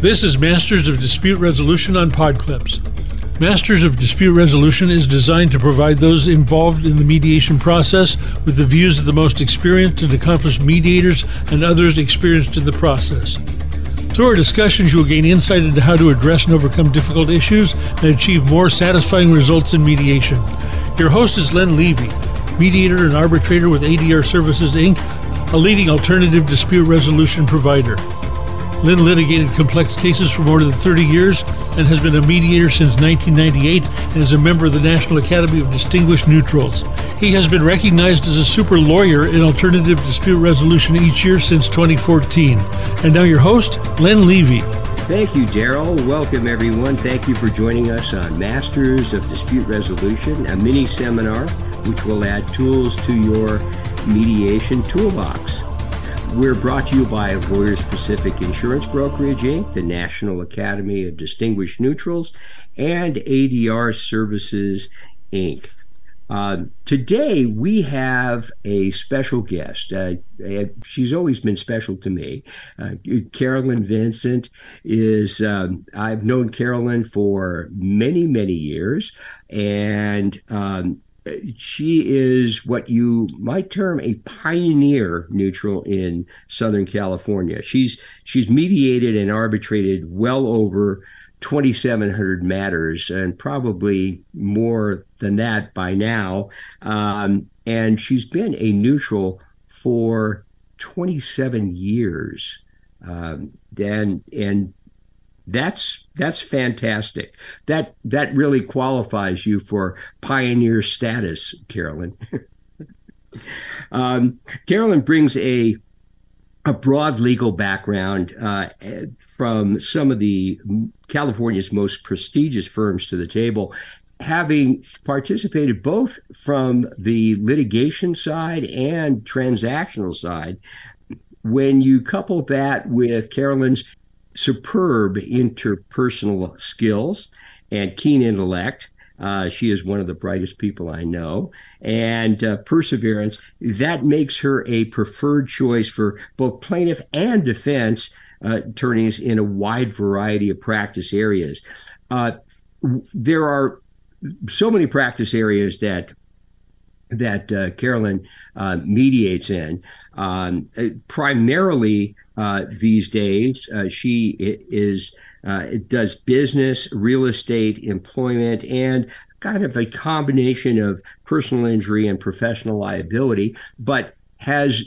This is Masters of Dispute Resolution on Podclips. Masters of Dispute Resolution is designed to provide those involved in the mediation process with the views of the most experienced and accomplished mediators and others experienced in the process. Through our discussions, you will gain insight into how to address and overcome difficult issues and achieve more satisfying results in mediation. Your host is Len Levy, mediator and arbitrator with ADR Services Inc., a leading alternative dispute resolution provider. Len litigated complex cases for more than 30 years and has been a mediator since 1998 and is a member of the National Academy of Distinguished Neutrals. He has been recognized as a super lawyer in alternative dispute resolution each year since 2014. And now your host, Len Levy. Thank you, Daryl. Welcome, everyone. Thank you for joining us on Masters of Dispute Resolution, a mini seminar which will add tools to your mediation toolbox. We're brought to you by Lawyers Pacific Insurance Brokerage Inc., the National Academy of Distinguished Neutrals, and ADR Services Inc. Uh, today we have a special guest. Uh, she's always been special to me. Uh, Carolyn Vincent is. Um, I've known Carolyn for many, many years, and um, she is what you might term a pioneer neutral in Southern California. She's she's mediated and arbitrated well over 2,700 matters, and probably more than that by now. Um, and she's been a neutral for 27 years. Um, and and that's that's fantastic. That that really qualifies you for pioneer status, Carolyn. um, Carolyn brings a a broad legal background uh, from some of the California's most prestigious firms to the table, having participated both from the litigation side and transactional side. When you couple that with Carolyn's superb interpersonal skills and keen intellect. Uh, she is one of the brightest people I know. And uh, perseverance, that makes her a preferred choice for both plaintiff and defense uh, attorneys in a wide variety of practice areas. Uh, there are so many practice areas that that uh, Carolyn uh, mediates in. Um, primarily uh, these days, uh, she is uh, does business, real estate, employment, and kind of a combination of personal injury and professional liability, but has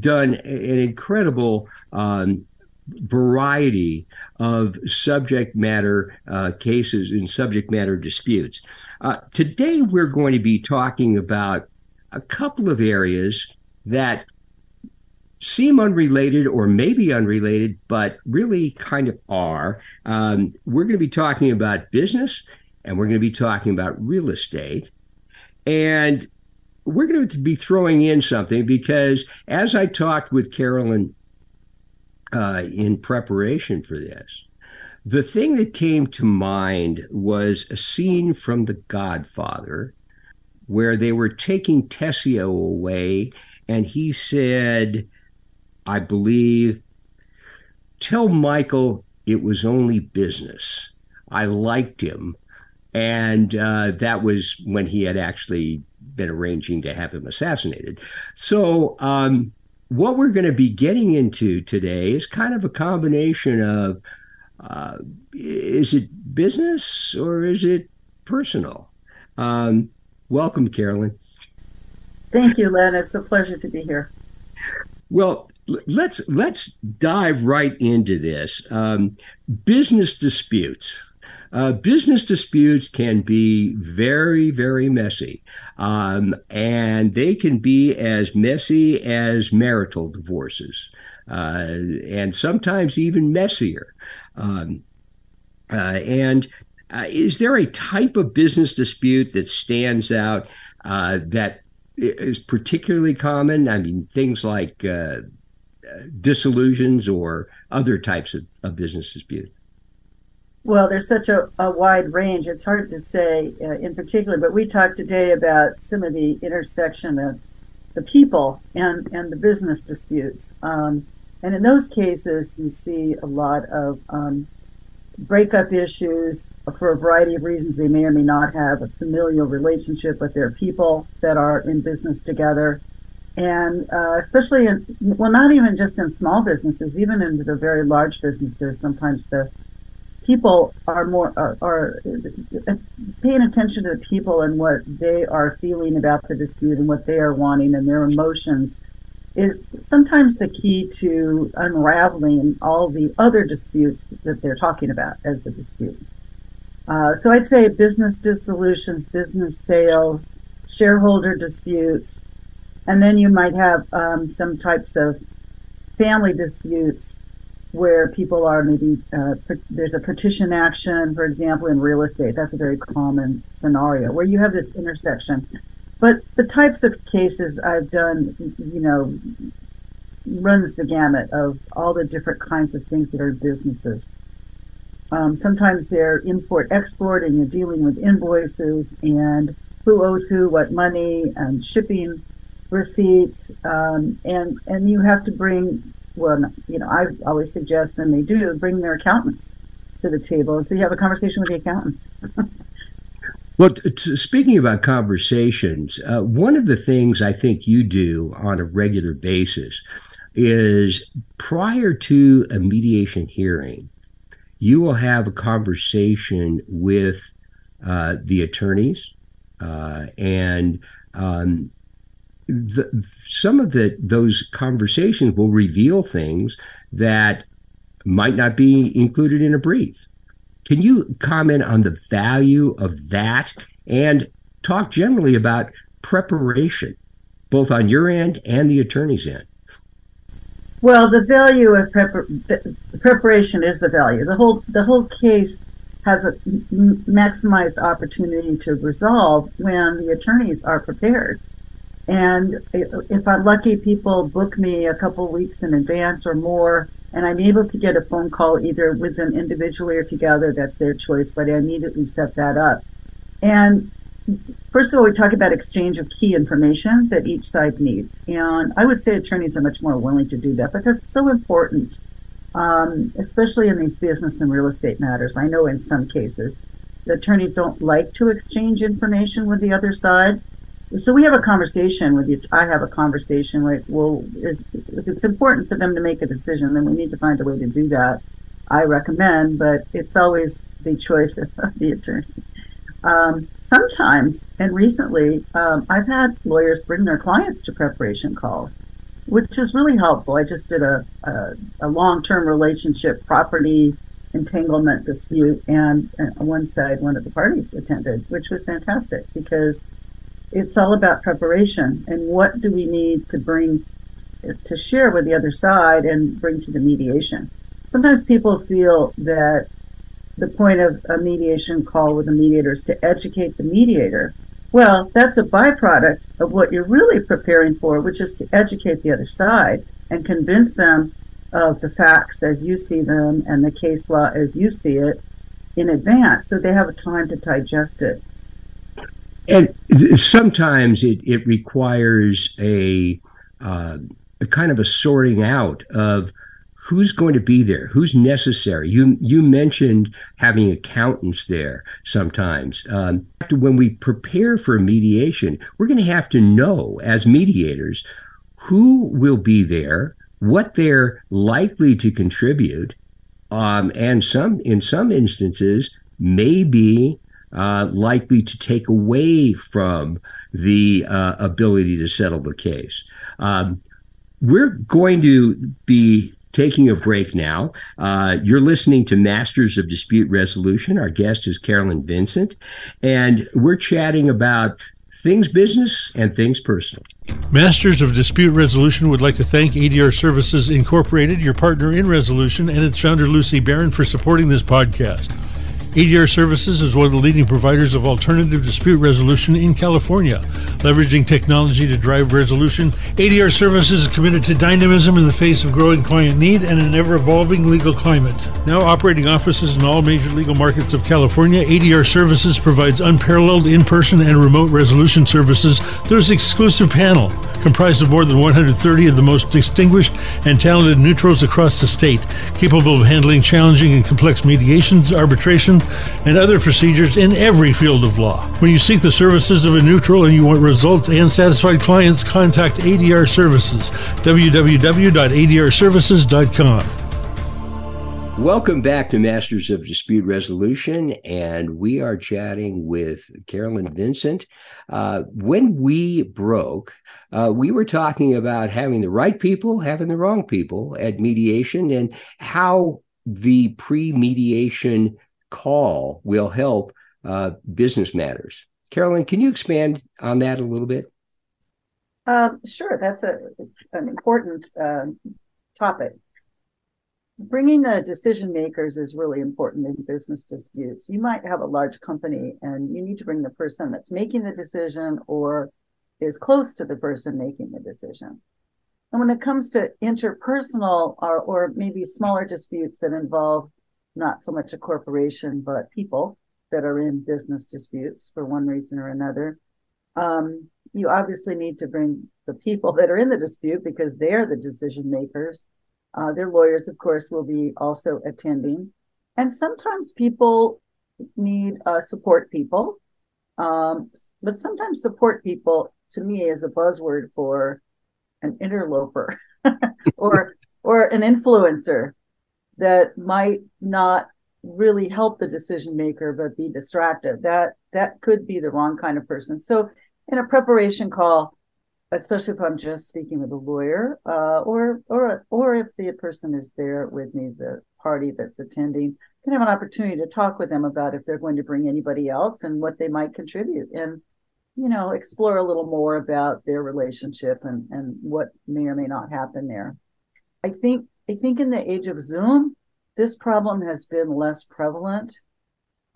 done an incredible um, variety of subject matter uh, cases and subject matter disputes. Uh, today, we're going to be talking about a couple of areas that seem unrelated or maybe unrelated, but really kind of are. Um, we're going to be talking about business and we're going to be talking about real estate. And we're going to be throwing in something because as I talked with Carolyn uh, in preparation for this, the thing that came to mind was a scene from The Godfather where they were taking Tessio away, and he said, I believe, tell Michael it was only business. I liked him. And uh, that was when he had actually been arranging to have him assassinated. So, um, what we're going to be getting into today is kind of a combination of uh, is it business or is it personal? Um, welcome, Carolyn. Thank you, Len. It's a pleasure to be here. Well, let's let's dive right into this. Um, business disputes. Uh, business disputes can be very, very messy, um, and they can be as messy as marital divorces, uh, and sometimes even messier. Um, uh, and uh, is there a type of business dispute that stands out uh, that is particularly common? I mean, things like uh, dissolutions or other types of, of business disputes. Well, there's such a, a wide range. It's hard to say uh, in particular, but we talked today about some of the intersection of the people and, and the business disputes. Um, And in those cases, you see a lot of um, breakup issues for a variety of reasons. They may or may not have a familial relationship with their people that are in business together. And uh, especially in, well, not even just in small businesses, even in the very large businesses, sometimes the people are more are, are, paying attention to the people and what they are feeling about the dispute and what they are wanting and their emotions is sometimes the key to unraveling all the other disputes that they're talking about as the dispute. Uh, so I'd say business dissolutions, business sales, shareholder disputes, and then you might have um, some types of family disputes where people are maybe uh, there's a partition action, for example, in real estate. That's a very common scenario where you have this intersection but the types of cases I've done, you know, runs the gamut of all the different kinds of things that are businesses. Um, sometimes they're import export, and you're dealing with invoices and who owes who what money and shipping receipts, um, and and you have to bring well, you know, I always suggest, and they do, bring their accountants to the table, so you have a conversation with the accountants. Well, t- speaking about conversations, uh, one of the things I think you do on a regular basis is prior to a mediation hearing, you will have a conversation with uh, the attorneys uh, and um, the, some of the those conversations will reveal things that might not be included in a brief. Can you comment on the value of that and talk generally about preparation, both on your end and the attorney's end? Well, the value of prepar- preparation is the value. The whole the whole case has a maximized opportunity to resolve when the attorneys are prepared. And if I'm lucky, people book me a couple weeks in advance or more and I'm able to get a phone call either with them individually or together. That's their choice, but I immediately set that up. And first of all, we talk about exchange of key information that each side needs. And I would say attorneys are much more willing to do that, but that's so important, um, especially in these business and real estate matters. I know in some cases, the attorneys don't like to exchange information with the other side so we have a conversation with you. I have a conversation like, well, is, if it's important for them to make a decision, then we need to find a way to do that. I recommend, but it's always the choice of the attorney. Um, sometimes, and recently, um, I've had lawyers bring their clients to preparation calls, which is really helpful. I just did a, a, a long-term relationship property entanglement dispute, and, and one side, one of the parties attended, which was fantastic because it's all about preparation and what do we need to bring to share with the other side and bring to the mediation. Sometimes people feel that the point of a mediation call with a mediator is to educate the mediator. Well, that's a byproduct of what you're really preparing for, which is to educate the other side and convince them of the facts as you see them and the case law as you see it in advance so they have a time to digest it and sometimes it, it requires a, uh, a kind of a sorting out of who's going to be there, who's necessary. You you mentioned having accountants there sometimes. Um, when we prepare for mediation, we're going to have to know as mediators who will be there, what they're likely to contribute, um, and some in some instances may be uh, likely to take away from the uh, ability to settle the case. Um, we're going to be taking a break now. Uh, you're listening to Masters of Dispute Resolution. Our guest is Carolyn Vincent, and we're chatting about things business and things personal. Masters of Dispute Resolution would like to thank ADR Services Incorporated, your partner in resolution, and its founder Lucie Barron for supporting this podcast. ADR Services is one of the leading providers of alternative dispute resolution in California. Leveraging technology to drive resolution, ADR Services is committed to dynamism in the face of growing client need and an ever evolving legal climate. Now operating offices in all major legal markets of California, ADR Services provides unparalleled in person and remote resolution services through its exclusive panel comprised of more than 130 of the most distinguished and talented neutrals across the state, capable of handling challenging and complex mediations, arbitration, and other procedures in every field of law. When you seek the services of a neutral and you want results and satisfied clients, contact ADR Services, www.adrservices.com. Welcome back to Masters of Dispute Resolution, and we are chatting with Carolyn Vincent. Uh, when we broke, uh, we were talking about having the right people, having the wrong people at mediation, and how the pre mediation call will help uh, business matters. Carolyn, can you expand on that a little bit? Um, sure, that's a, an important uh, topic bringing the decision makers is really important in business disputes. You might have a large company and you need to bring the person that's making the decision or is close to the person making the decision. And when it comes to interpersonal or, or maybe smaller disputes that involve not so much a corporation, but people that are in business disputes for one reason or another, um, you obviously need to bring the people that are in the dispute because they're the decision makers uh, their lawyers, of course, will be also attending. And sometimes people need uh, support people. Um, but sometimes support people to me is a buzzword for an interloper or or an influencer that might not really help the decision maker but be distracted that that could be the wrong kind of person so in a preparation call especially if I'm just speaking with a lawyer, uh, or or or if the person is there with me, the party that's attending can have an opportunity to talk with them about if they're going to bring anybody else and what they might contribute, and you know explore a little more about their relationship and and what may or may not happen there. I think I think in the age of Zoom, this problem has been less prevalent.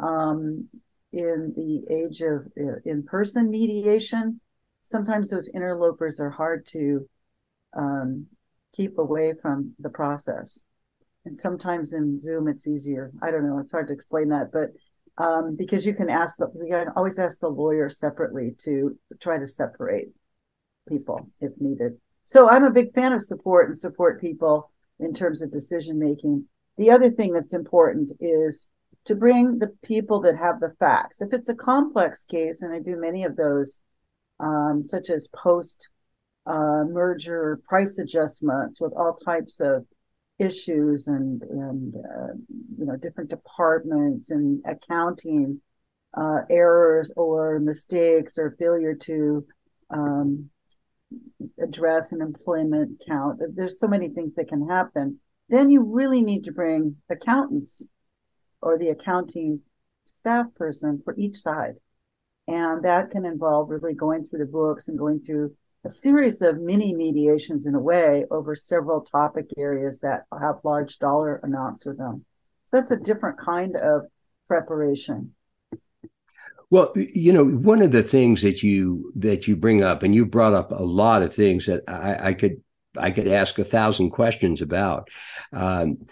Um, in the age of uh, in-person mediation, sometimes those interlopers are hard to um, keep away from the process. And sometimes in Zoom, it's easier. I don't know. It's hard to explain that, but um, because you can ask the, you can always ask the lawyer separately to try to separate people if needed. So I'm a big fan of support and support people in terms of decision making. The other thing that's important is to bring the people that have the facts. If it's a complex case, and I do many of those, um, such as post uh, merger price adjustments with all types of issues and and uh, you know different departments and accounting uh, errors or mistakes or failure to um, address an employment count. There's so many things that can happen. Then you really need to bring accountants or the accounting staff person for each side and that can involve really going through the books and going through a series of mini mediations in a way over several topic areas that have large dollar amounts with them. So that's a different kind of preparation. Well, you know, one of the things that you that you bring up, and you brought up a lot of things that I, I could I could ask a thousand questions about. Um,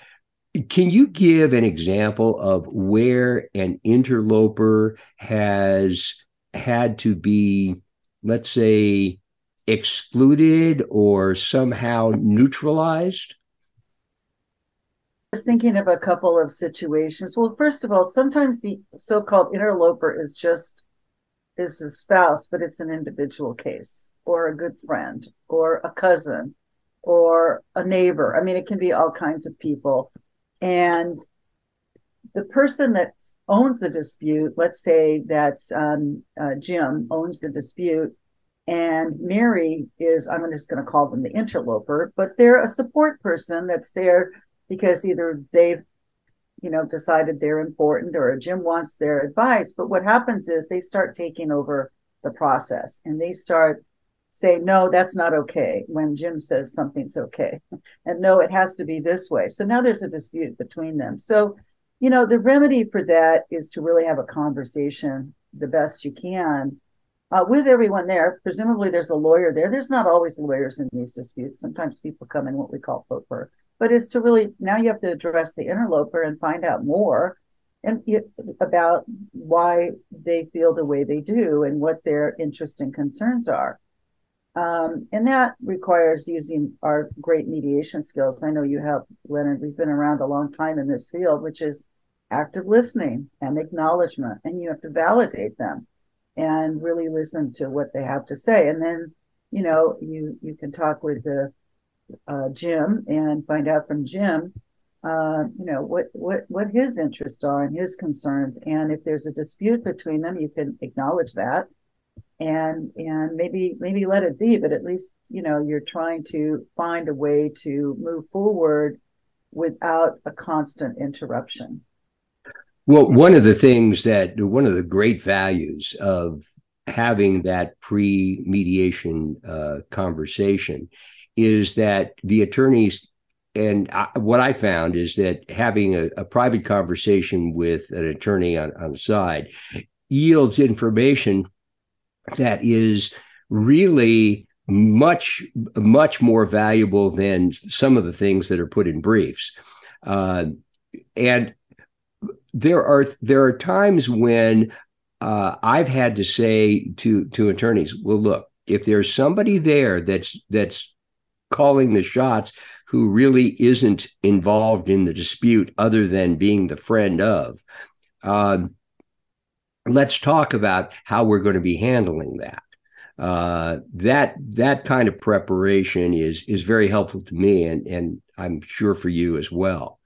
can you give an example of where an interloper has had to be, let's say, excluded or somehow neutralized? I was thinking of a couple of situations. Well, first of all, sometimes the so-called interloper is just is a spouse, but it's an individual case, or a good friend, or a cousin, or a neighbor. I mean, it can be all kinds of people and the person that owns the dispute, let's say that's um, uh, Jim owns the dispute, and Mary is, I'm just going to call them the interloper, but they're a support person that's there because either they've, you know, decided they're important or Jim wants their advice. But what happens is they start taking over the process and they start say, no, that's not okay when Jim says something's okay. And no, it has to be this way. So now there's a dispute between them. So, you know, the remedy for that is to really have a conversation the best you can uh, with everyone there. Presumably there's a lawyer there. There's not always lawyers in these disputes. Sometimes people come in what we call pro per, but it's to really, now you have to address the interloper and find out more and about why they feel the way they do and what their interests and concerns are Um, and that requires using our great mediation skills. I know you have, Leonard, we've been around a long time in this field, which is active listening and acknowledgement. And you have to validate them and really listen to what they have to say. And then, you know, you, you can talk with the uh, Jim and find out from Jim, uh, you know, what, what, what his interests are and his concerns. And if there's a dispute between them, you can acknowledge that and and maybe maybe let it be but at least you know you're trying to find a way to move forward without a constant interruption. Well one of the things that one of the great values of having that pre-mediation uh, conversation is that the attorneys and I, what I found is that having a, a, private conversation with an attorney on, on the side yields information that is really much much more valuable than some of the things that are put in briefs. Uh, and there are there are times when uh, I've had to say to to attorneys, well, look, if there's somebody there that's that's calling the shots who really isn't involved in the dispute other than being the friend of, um, let's talk about how we're going to be handling that. Uh, that that kind of preparation is is very helpful to me, and and I'm sure for you as well.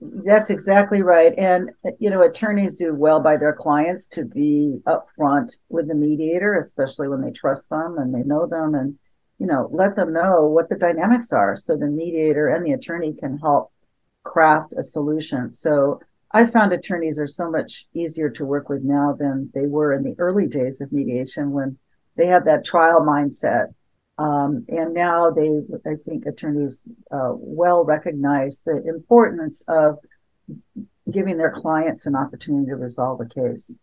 That's exactly right, and you know, attorneys do well by their clients to be upfront with the mediator, especially when they trust them and they know them, and you know, let them know what the dynamics are, so the mediator and the attorney can help craft a solution. So I found attorneys are so much easier to work with now than they were in the early days of mediation when they had that trial mindset. Um, and now they, I think attorneys uh, well recognize the importance of giving their clients an opportunity to resolve a case.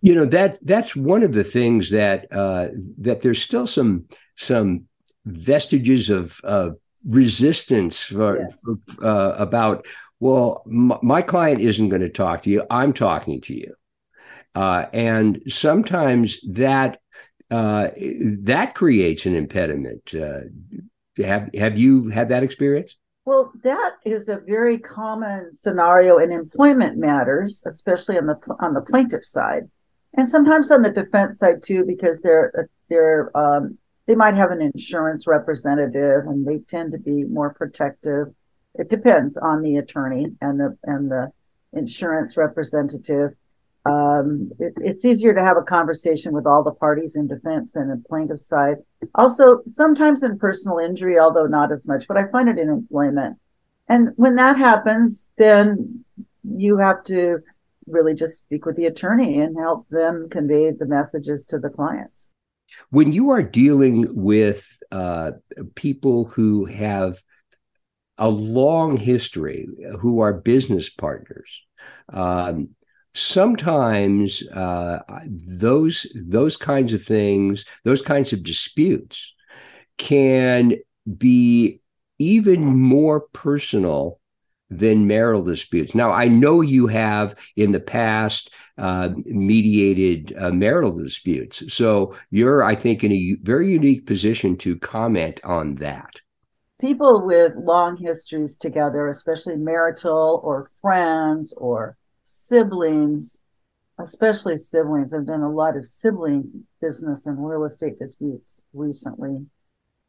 You know that that's one of the things that uh, that there's still some some vestiges of uh, resistance for, yes. uh, about well, m- my client isn't going to talk to you. I'm talking to you. Uh, and sometimes that uh, that creates an impediment. Uh, have have you had that experience? Well, that is a very common scenario in employment matters, especially on the on the plaintiff side, and sometimes on the defense side too, because they're they're um, they might have an insurance representative and they tend to be more protective it depends on the attorney and the and the insurance representative. Um, it, it's easier to have a conversation with all the parties in defense than the plaintiff side. Also, sometimes in personal injury, although not as much, but I find it in employment. And when that happens, then you have to really just speak with the attorney and help them convey the messages to the clients. When you are dealing with uh, people who have a long history who are business partners. Um, sometimes uh, those those kinds of things, those kinds of disputes, can be even more personal than marital disputes. Now, I know you have in the past uh, mediated uh, marital disputes, so you're, I think, in a very unique position to comment on that people with long histories together, especially marital or friends or siblings, especially siblings. I've done a lot of sibling business and real estate disputes recently.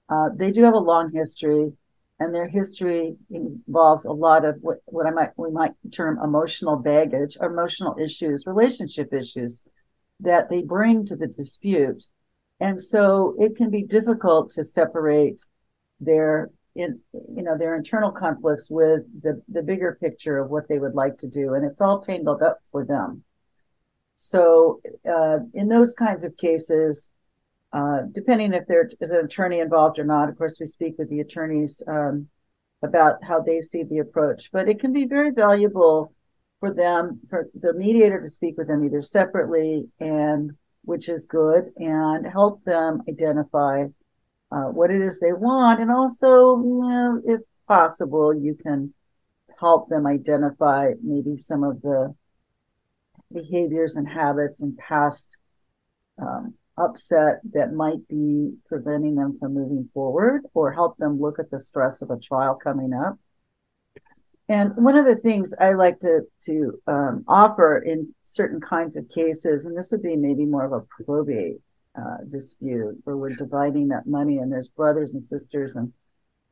Uh, they do have a long history, and their history involves a lot of what, what I might we might term emotional baggage, emotional issues, relationship issues that they bring to the dispute. And so it can be difficult to separate their in you know their internal conflicts with the the bigger picture of what they would like to do and it's all tangled up for them. So uh, in those kinds of cases uh, depending if there is an attorney involved or not of course we speak with the attorneys um, about how they see the approach but it can be very valuable for them for the mediator to speak with them either separately and which is good and help them identify uh, what it is they want, and also, you know, if possible, you can help them identify maybe some of the behaviors and habits and past um, upset that might be preventing them from moving forward or help them look at the stress of a trial coming up. And one of the things I like to to um, offer in certain kinds of cases, and this would be maybe more of a probate uh, dispute where we're dividing that money, and there's brothers and sisters, and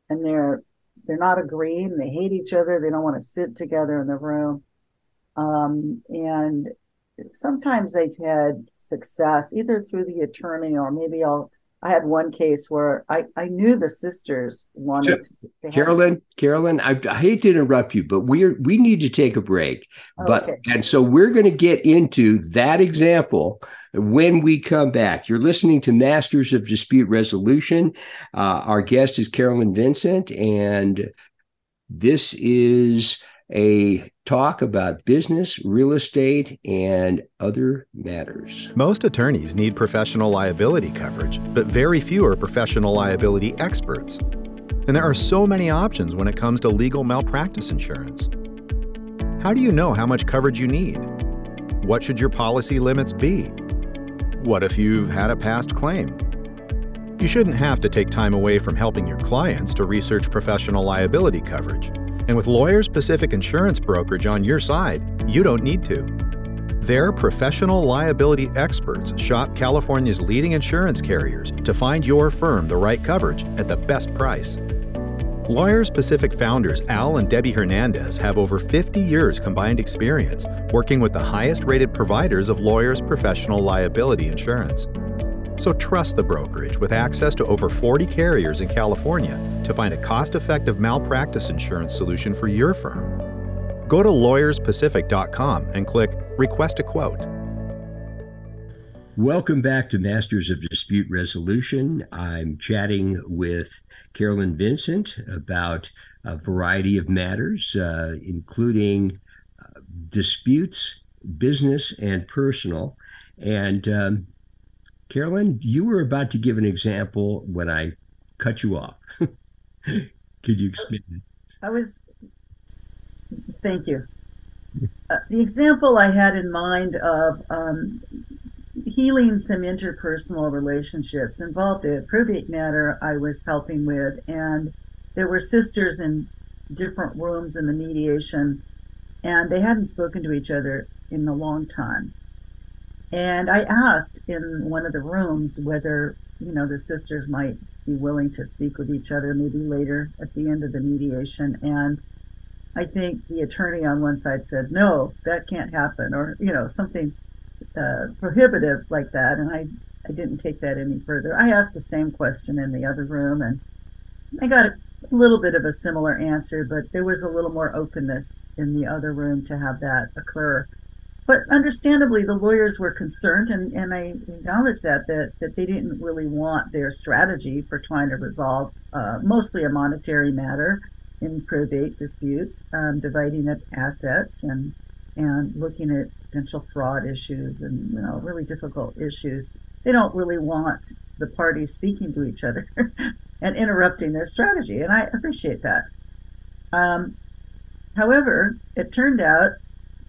and they're they're not agreeing, they hate each other, they don't want to sit together in the room, um, and sometimes they've had success either through the attorney or maybe I'll. I had one case where I, I knew the sisters wanted to. Carolyn, Carolyn, I, I, hate to interrupt you, but we're we need to take a break. But and so we're going to get into that example when we come back. You're listening to Masters of Dispute Resolution. Uh, our guest is Carolyn Vincent, and this is a talk about business, real estate, and other matters. Most attorneys need professional liability coverage, but very few are professional liability experts. And there are so many options when it comes to legal malpractice insurance. How do you know how much coverage you need? What should your policy limits be? What if you've had a past claim? You shouldn't have to take time away from helping your clients to research professional liability coverage. And with Lawyers Pacific Insurance Brokerage on your side, you don't need to. Their professional liability experts shop California's leading insurance carriers to find your firm the right coverage at the best price. Lawyers Pacific founders Al and Debbie Hernandez have over 50 years combined experience working with the highest rated providers of lawyers' professional liability insurance. So trust the brokerage with access to over 40 carriers in California to find a cost effective malpractice insurance solution for your firm. Go to lawyerspacific.com and click Request a Quote. Welcome back to Masters of Dispute Resolution. I'm chatting with Carolyn Vincent about a variety of matters, uh, including uh, disputes, business, and personal. And um, Carolyn, you were about to give an example when I cut you off. Could you explain? I was. Thank you. Uh, the example I had in mind of um, healing some interpersonal relationships involved a probate matter I was helping with, and there were sisters in different rooms in the mediation, and they hadn't spoken to each other in a long time. And I asked in one of the rooms whether, you know, the sisters might be willing to speak with each other maybe later at the end of the mediation. And I think the attorney on one side said, no, that can't happen, or, you know, something uh, prohibitive like that. And I, I didn't take that any further. I asked the same question in the other room and I got a little bit of a similar answer, but there was a little more openness in the other room to have that occur. But understandably, the lawyers were concerned, and, and I acknowledge that, that that they didn't really want their strategy for trying to resolve uh, mostly a monetary matter in probate disputes, um, dividing up assets and and looking at potential fraud issues and you know really difficult issues. They don't really want the parties speaking to each other and interrupting their strategy, and I appreciate that. Um, however, it turned out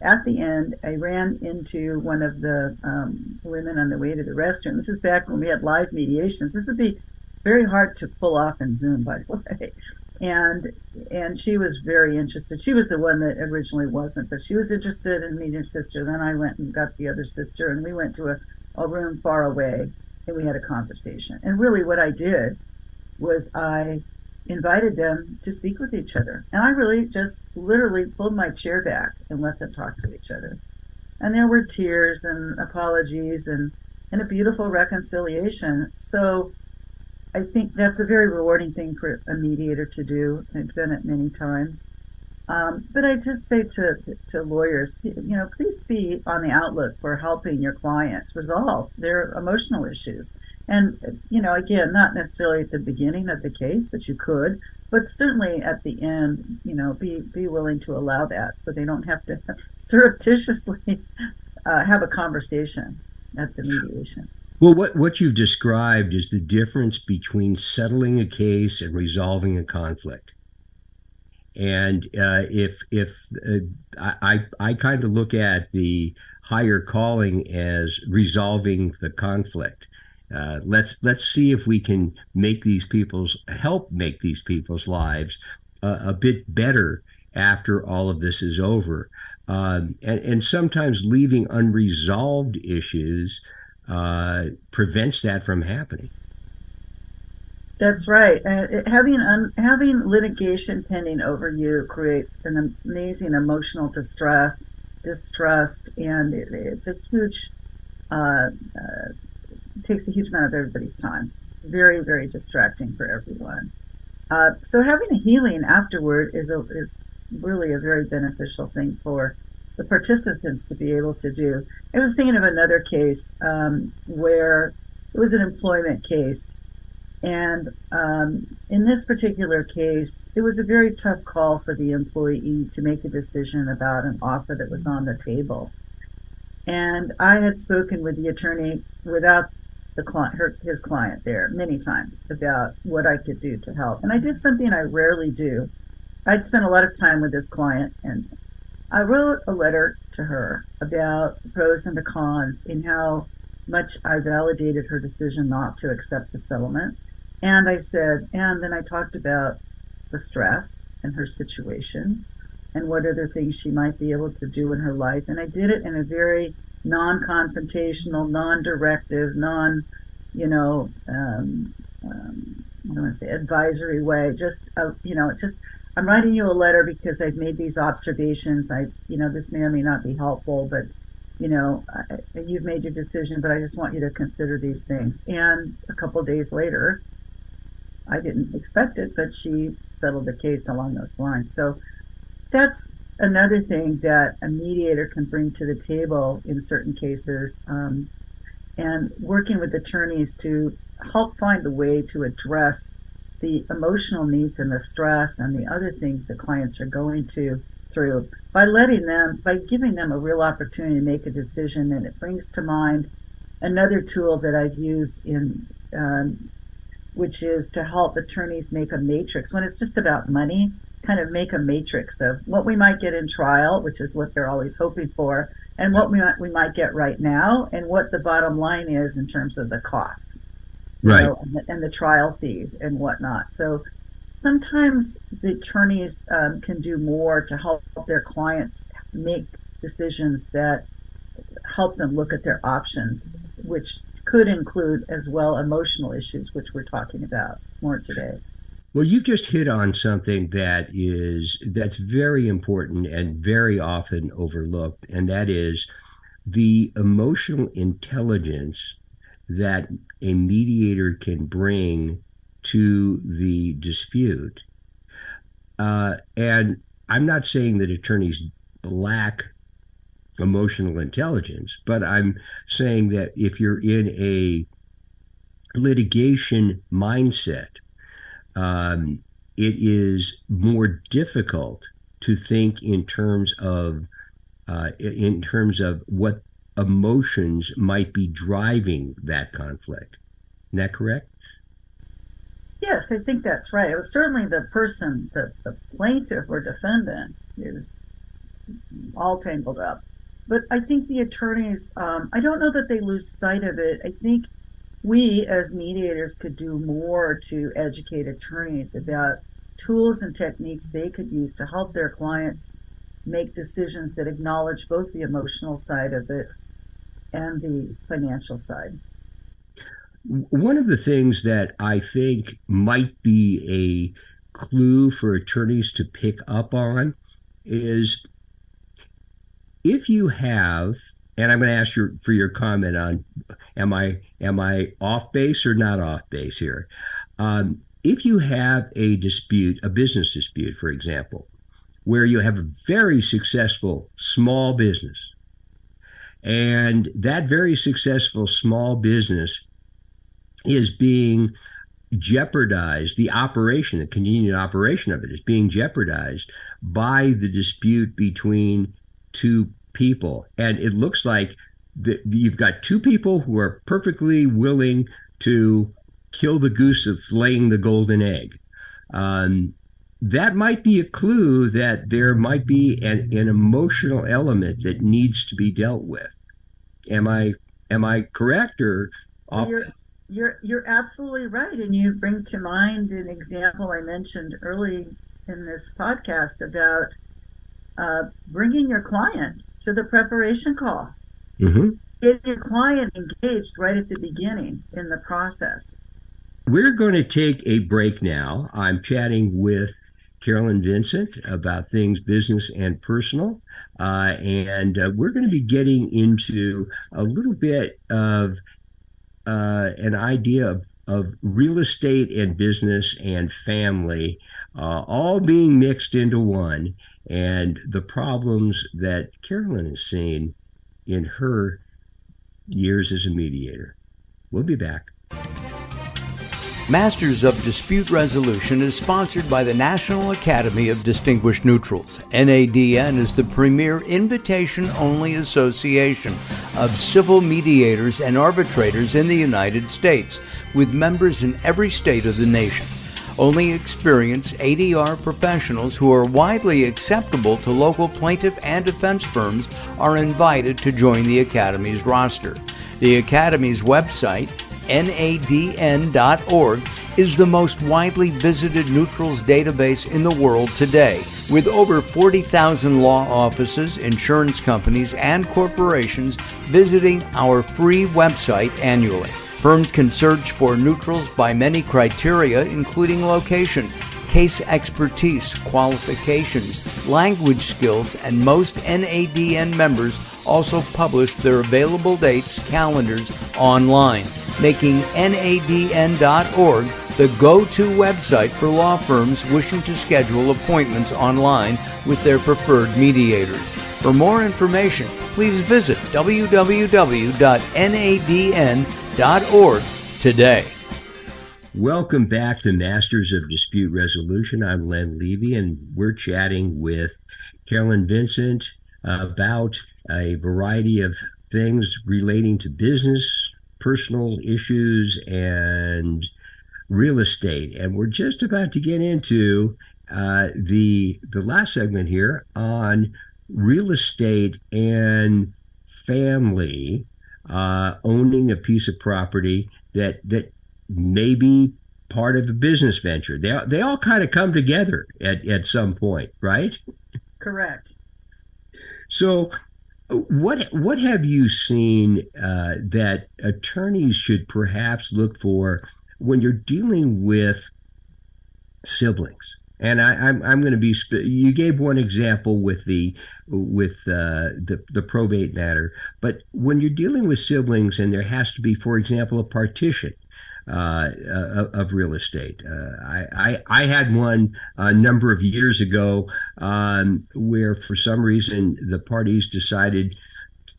at the end, I ran into one of the um, women on the way to the restroom. This is back when we had live mediations. This would be very hard to pull off in Zoom, by the way. And and she was very interested. She was the one that originally wasn't, but she was interested in meeting her sister. Then I went and got the other sister, and we went to a, a room far away, and we had a conversation. And really, what I did was I invited them to speak with each other. And I really just literally pulled my chair back and let them talk to each other. And there were tears and apologies and, and a beautiful reconciliation. So I think that's a very rewarding thing for a mediator to do. I've done it many times. Um, but I just say to, to, to, lawyers, you know, please be on the outlook for helping your clients resolve their emotional issues. And, you know, again, not necessarily at the beginning of the case, but you could, but certainly at the end, you know, be, be willing to allow that so they don't have to surreptitiously uh, have a conversation at the mediation. Well, what, what you've described is the difference between settling a case and resolving a conflict. And uh, if if uh, I I kind of look at the higher calling as resolving the conflict, Uh, let's let's see if we can make these people's help make these people's lives a bit better after all of this is over. Um, and, and sometimes leaving unresolved issues uh, prevents that from happening. That's right. Uh, having un- having litigation pending over you creates an amazing emotional distress, distrust, and it, it's a huge uh, uh, takes a huge amount of everybody's time. It's very very distracting for everyone. Uh, so having a healing afterward is a, is really a very beneficial thing for the participants to be able to do. I was thinking of another case um, where it was an employment case and um, in this particular case, it was a very tough call for the employee to make a decision about an offer that was on the table. And I had spoken with the attorney without the client, her, his client there many times about what I could do to help. And I did something I rarely do. I'd spent a lot of time with this client and I wrote a letter to her about the pros and the cons and how much I validated her decision not to accept the settlement and I said, and then I talked about the stress and her situation and what other things she might be able to do in her life. And I did it in a very non confrontational, non directive, non, you know, um, um, I don't want to say advisory way. Just, uh, you know, just, I'm writing you a letter because I've made these observations. I, you know, this may or may not be helpful, but, you know, I, you've made your decision, but I just want you to consider these things. And a couple days later, I didn't expect it, but she settled the case along those lines. So that's another thing that a mediator can bring to the table in certain cases, um, and working with attorneys to help find a way to address the emotional needs and the stress and the other things that clients are going to through by letting them by giving them a real opportunity to make a decision and it brings to mind another tool that I've used in um, which is to help attorneys make a matrix when it's just about money, kind of make a matrix of what we might get in trial, which is what they're always hoping for, and what we might, we might get right now, and what the bottom line is in terms of the costs, right, know, and, the, and, the, trial fees and whatnot. So sometimes the attorneys um, can do more to help their clients make decisions that help them look at their options, which could include as well emotional issues, which we're talking about more today. Well, you've just hit on something that is that's very important and very often overlooked, and that is the emotional intelligence that a mediator can bring to the dispute. Uh, and I'm not saying that attorneys lack emotional intelligence. But I'm saying that if you're in a litigation mindset, um, it is more difficult to think in terms of uh, in terms of what emotions might be driving that conflict. Isn't that correct? Yes, I think that's right. It was certainly the person, the, the plaintiff or defendant, is all tangled up but I think the attorneys, um, I don't know that they lose sight of it. I think we as mediators could do more to educate attorneys about tools and techniques they could use to help their clients make decisions that acknowledge both the emotional side of it and the financial side. One of the things that I think might be a clue for attorneys to pick up on is if you have, and I'm going to ask you for your comment on, am I am I off base or not off base here? Um, if you have a dispute, a business dispute, for example, where you have a very successful small business, and that very successful small business is being jeopardized, the operation, the continued operation of it is being jeopardized by the dispute between two people, and it looks like that you've got two people who are perfectly willing to kill the goose that's laying the golden egg. Um, that might be a clue that there might be an, an emotional element that needs to be dealt with. Am I am I correct or off? You're, You're you're absolutely right, and you bring to mind an example I mentioned early in this podcast about uh, bringing your client to the preparation call. Mm-hmm. Get your client engaged right at the beginning in the process. We're going to take a break now. I'm chatting with Carolyn Vincent about things business and personal. Uh, and uh, we're going to be getting into a little bit of uh, an idea of, of real estate and business and family uh, all being mixed into one, and the problems that Caroline has seen in her years as a mediator. We'll be back. Masters of Dispute Resolution is sponsored by the National Academy of Distinguished Neutrals. NADN is the premier invitation only association of civil mediators and arbitrators in the United States, with members in every state of the nation. Only experienced ADR professionals who are widely acceptable to local plaintiff and defense firms are invited to join the Academy's roster. The Academy's website NADN.org is the most widely visited neutrals database in the world today, with over 40,000 law offices, insurance companies, and corporations visiting our free website annually. Firms can search for neutrals by many criteria, including location, case expertise, qualifications, language skills, and most NADN members also publish their available dates calendars online making NADN.org the go to website for law firms wishing to schedule appointments online with their preferred mediators. For more information, please visit www.nadn.org today. Welcome back to Masters of Dispute Resolution. I'm Len Levy, and we're chatting with Caroline Vincent about a variety of things relating to business, personal issues and real estate. And we're just about to get into uh, the the last segment here on real estate and family uh, owning a piece of property that that may be part of a business venture. They they all kind of come together at at some point, right? Correct. So what what have you seen uh, that attorneys should perhaps look for when you're dealing with siblings? And I, am I'm, I'm going to be. You gave one example with the with uh, the the probate matter, but when you're dealing with siblings and there has to be, for example, a partition, uh, of real estate. Uh, I, I, I had one a number of years ago um, where, for some reason, the parties decided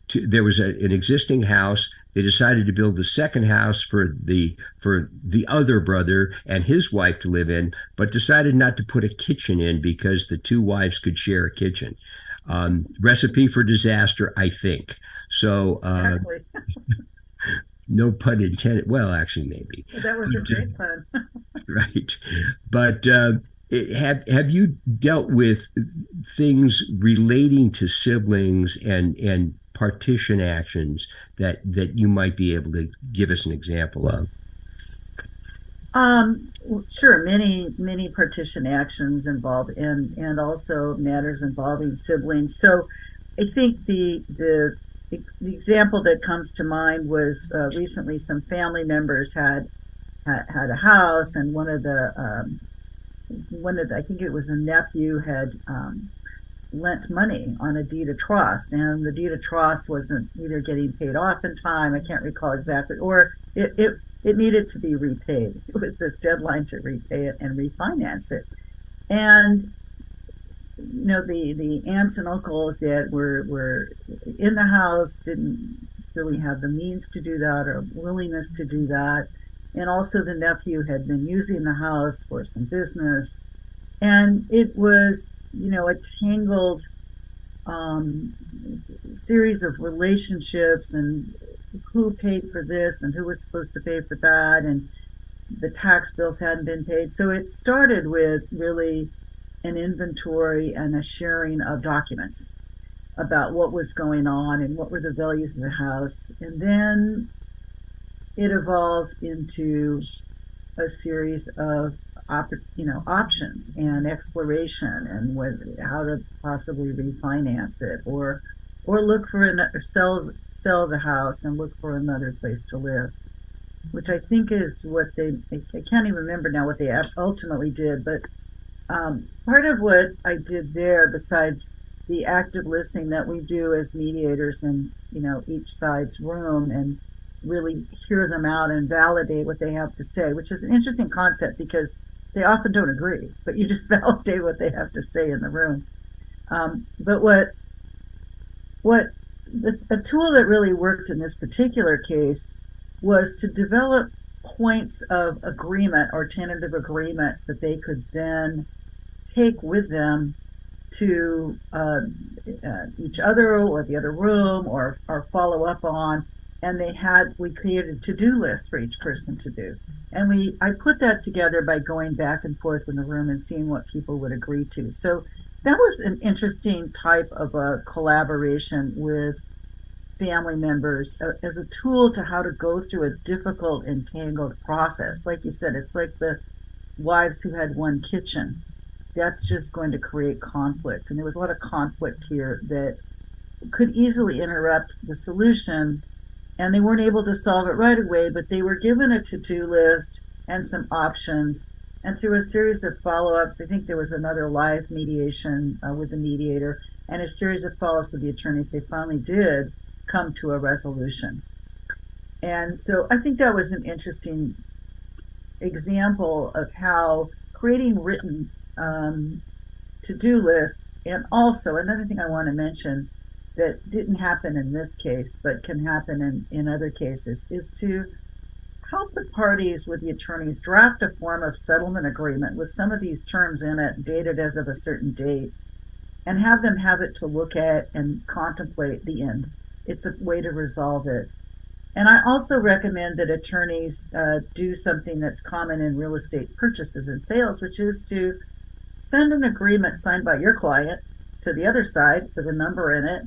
to, there was a, an existing house. They decided to build the second house for the for the other brother and his wife to live in, but decided not to put a kitchen in because the two wives could share a kitchen. Um, recipe for disaster, I think. So. Uh, no pun intended. Well, actually, maybe that was but, a great pun. right, but uh, have have you dealt with things relating to siblings and and partition actions that that you might be able to give us an example of? Um, sure. Many many partition actions involved, and and also matters involving siblings. So, I think the the the, example that comes to mind was uh, recently some family members had, had, had a house, and one of the um, one of the, I think it was a nephew had um, lent money on a deed of trust, and the deed of trust wasn't either getting paid off in time. I can't recall exactly, or it it, it needed to be repaid. It was the deadline to repay it and refinance it, and you know the the aunts and uncles that were were in the house didn't really have the means to do that or willingness to do that. And also the nephew had been using the house for some business. And it was you know a tangled um, series of relationships and who paid for this and who was supposed to pay for that and the tax bills hadn't been paid. So it started with really an inventory and a sharing of documents about what was going on and what were the values of the house. And then it evolved into a series of op- you know options and exploration and what, how to possibly refinance it or or look for another sell sell the house and look for another place to live which I think is what they I can't even remember now what they ultimately did but um, part of what I did there besides the active listening that we do as mediators in you know each side's room and really hear them out and validate what they have to say which is an interesting concept because they often don't agree, but you just validate what they have to say in the room. Um, but what what the, the tool that really worked in this particular case was to develop points of agreement or tentative agreements that they could then take with them to uh, uh, each other or the other room or, or follow up on and they had we created a to-do list for each person to do. And we i put that together by going back and forth in the room and seeing what people would agree to. So that was an interesting type of a collaboration with family members uh, as a tool to how to go through a difficult entangled process. Like you said it's like the wives who had one kitchen that's just going to create conflict and there was a lot of conflict here that could easily interrupt the solution and they weren't able to solve it right away, but they were given a to do list and some options. And through a series of follow ups, I think there was another live mediation uh, with the mediator and a series of follow ups with the attorneys, they finally did come to a resolution. And so I think that was an interesting example of how creating written um, to do list. and also another thing I want to mention that didn't happen in this case, but can happen in, in other cases, is to help the parties with the attorneys draft a form of settlement agreement with some of these terms in it, dated as of a certain date, and have them have it to look at and contemplate the end. It's a way to resolve it. And I also recommend that attorneys uh, do something that's common in real estate purchases and sales, which is to send an agreement signed by your client to the other side with a number in it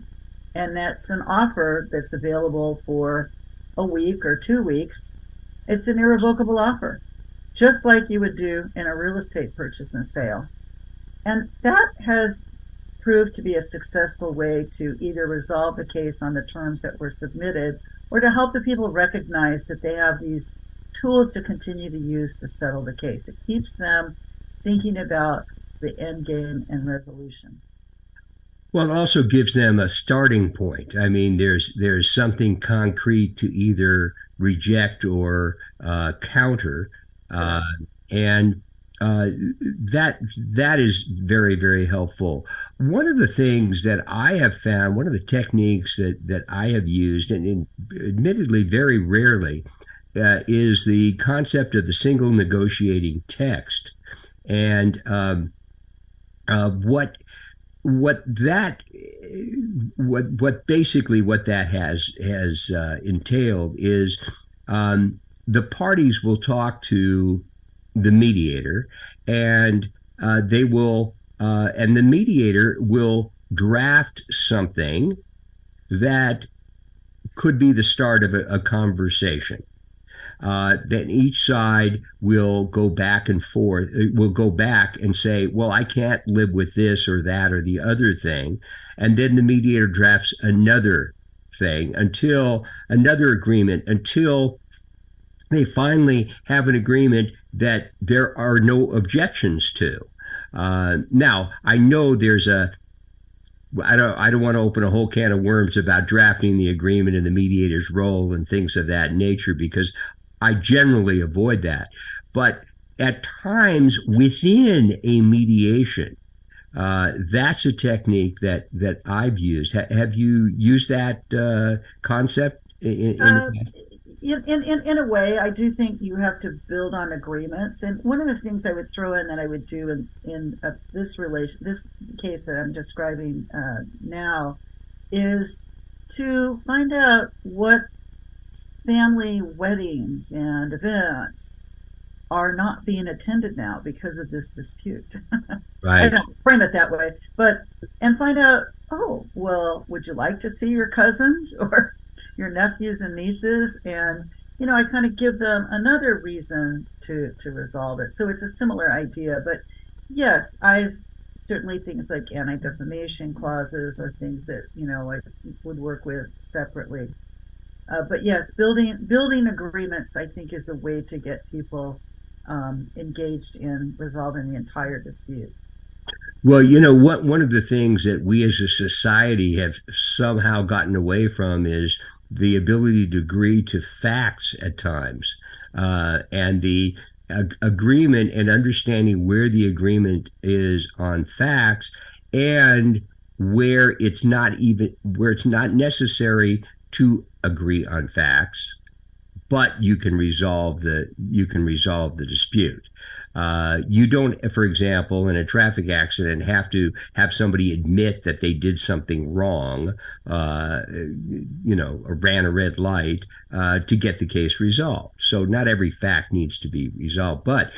and that's an offer that's available for a week or two weeks, it's an irrevocable offer, just like you would do in a real estate purchase and sale. And that has proved to be a successful way to either resolve the case on the terms that were submitted or to help the people recognize that they have these tools to continue to use to settle the case. It keeps them thinking about the end game and resolution. Well, it also gives them a starting point. I mean, there's there's something concrete to either reject or uh, counter, uh, and uh, that that is very very helpful. One of the things that I have found, one of the techniques that that I have used, and, and admittedly very rarely, uh, is the concept of the single negotiating text, and um, what what that what what basically what that has has uh, entailed is um, the parties will talk to the mediator and uh, they will uh, and the mediator will draft something that could be the start of a, a conversation uh, then each side will go back and forth, uh, will go back and say, well, I can't live with this or that or the other thing. And then the mediator drafts another thing until another agreement, until they finally have an agreement that there are no objections to. Uh, now, I know there's a I don't I don't want to open a whole can of worms about drafting the agreement and the mediator's role and things of that nature because I generally avoid that. But at times within a mediation, uh, that's a technique that that I've used. Ha- have you used that uh, concept in, in, uh, in, in, in, a way, I do think you have to build on agreements. And one of the things I would throw in that I would do in, in uh, this relation, this case that I'm describing uh, now, is to find out what family weddings and events are not being attended now because of this dispute. Right. I don't frame it that way, but and find out. Oh, well, would you like to see your cousins or your nephews and nieces? And you know, I kind of give them another reason to to resolve it. So it's a similar idea, but yes, I've certainly things like anti-defamation clauses or things that you know I would work with separately. Uh, but yes, building building agreements, I think, is a way to get people um, engaged in resolving the entire dispute. Well, you know what? One of the things that we as a society have somehow gotten away from is the ability to agree to facts at times, uh, and the ag- agreement and understanding where the agreement is on facts, and where it's not even where it's not necessary to agree on facts but you can resolve the you can resolve the dispute. Uh, you don't, for example, in a traffic accident, have to have somebody admit that they did something wrong, uh, you know, or ran a red light uh, to get the case resolved. So not every fact needs to be resolved, but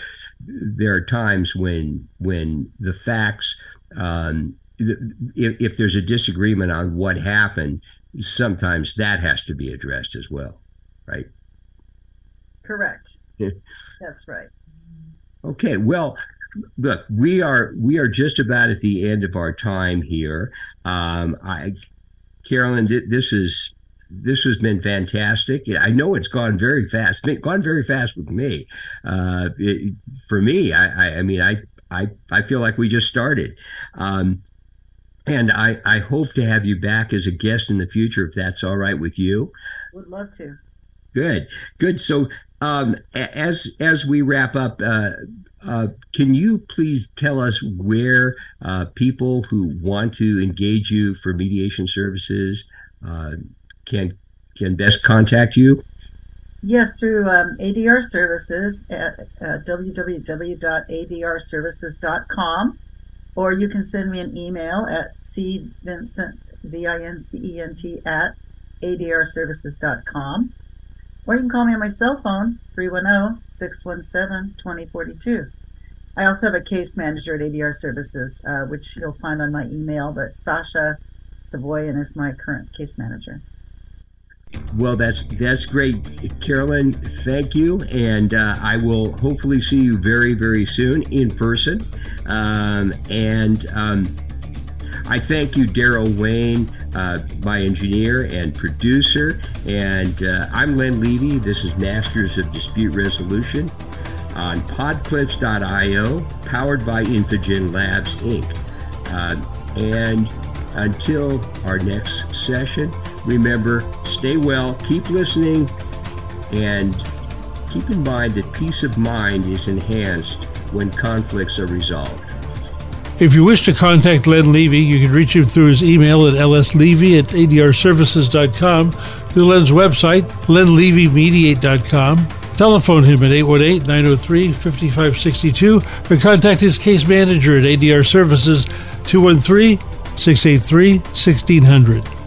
there are times when when the facts, um, if, if there's a disagreement on what happened, sometimes that has to be addressed as well, right? Correct. That's right. Okay. Well, look, we are we are just about at the end of our time here. Um, I, Caroline, this is this has been fantastic. I know it's gone very fast. It's gone very fast with me. Uh, it, for me, I, I, I, mean, I, I, I feel like we just started. Um, and I, I hope to have you back as a guest in the future if that's all right with you. Would love to. Good, good. So um, as as we wrap up, uh, uh, can you please tell us where uh, people who want to engage you for mediation services uh, can can best contact you? Yes, through um, ADR Services at uh, www.adrservices.com, or you can send me an email at cvincent, V-I-N-C-E-N-T, at adrservices.com. Or you can call me on my cell phone, 310 617 2042. I also have a case manager at ADR Services, uh, which you'll find on my email, but Sasha Savoyan is my current case manager. Well, that's that's great, Caroline. Thank you, and uh, I will hopefully see you very, very soon in person. Um, and um, I thank you, Daryl Wayne, uh, my engineer and producer. And uh, I'm Len Levy. This is Masters of Dispute Resolution on podclips.io, powered by Infogen Labs, Inc. Uh, and until our next session, remember stay well, keep listening, and keep in mind that peace of mind is enhanced when conflicts are resolved. If you wish to contact Len Levy, you can reach him through his email at lslevy at adrservices.com, through Len's website, lenlevymediate.com. Telephone him at 818 903 5562 or contact his case manager at ADR Services 213 683 1600.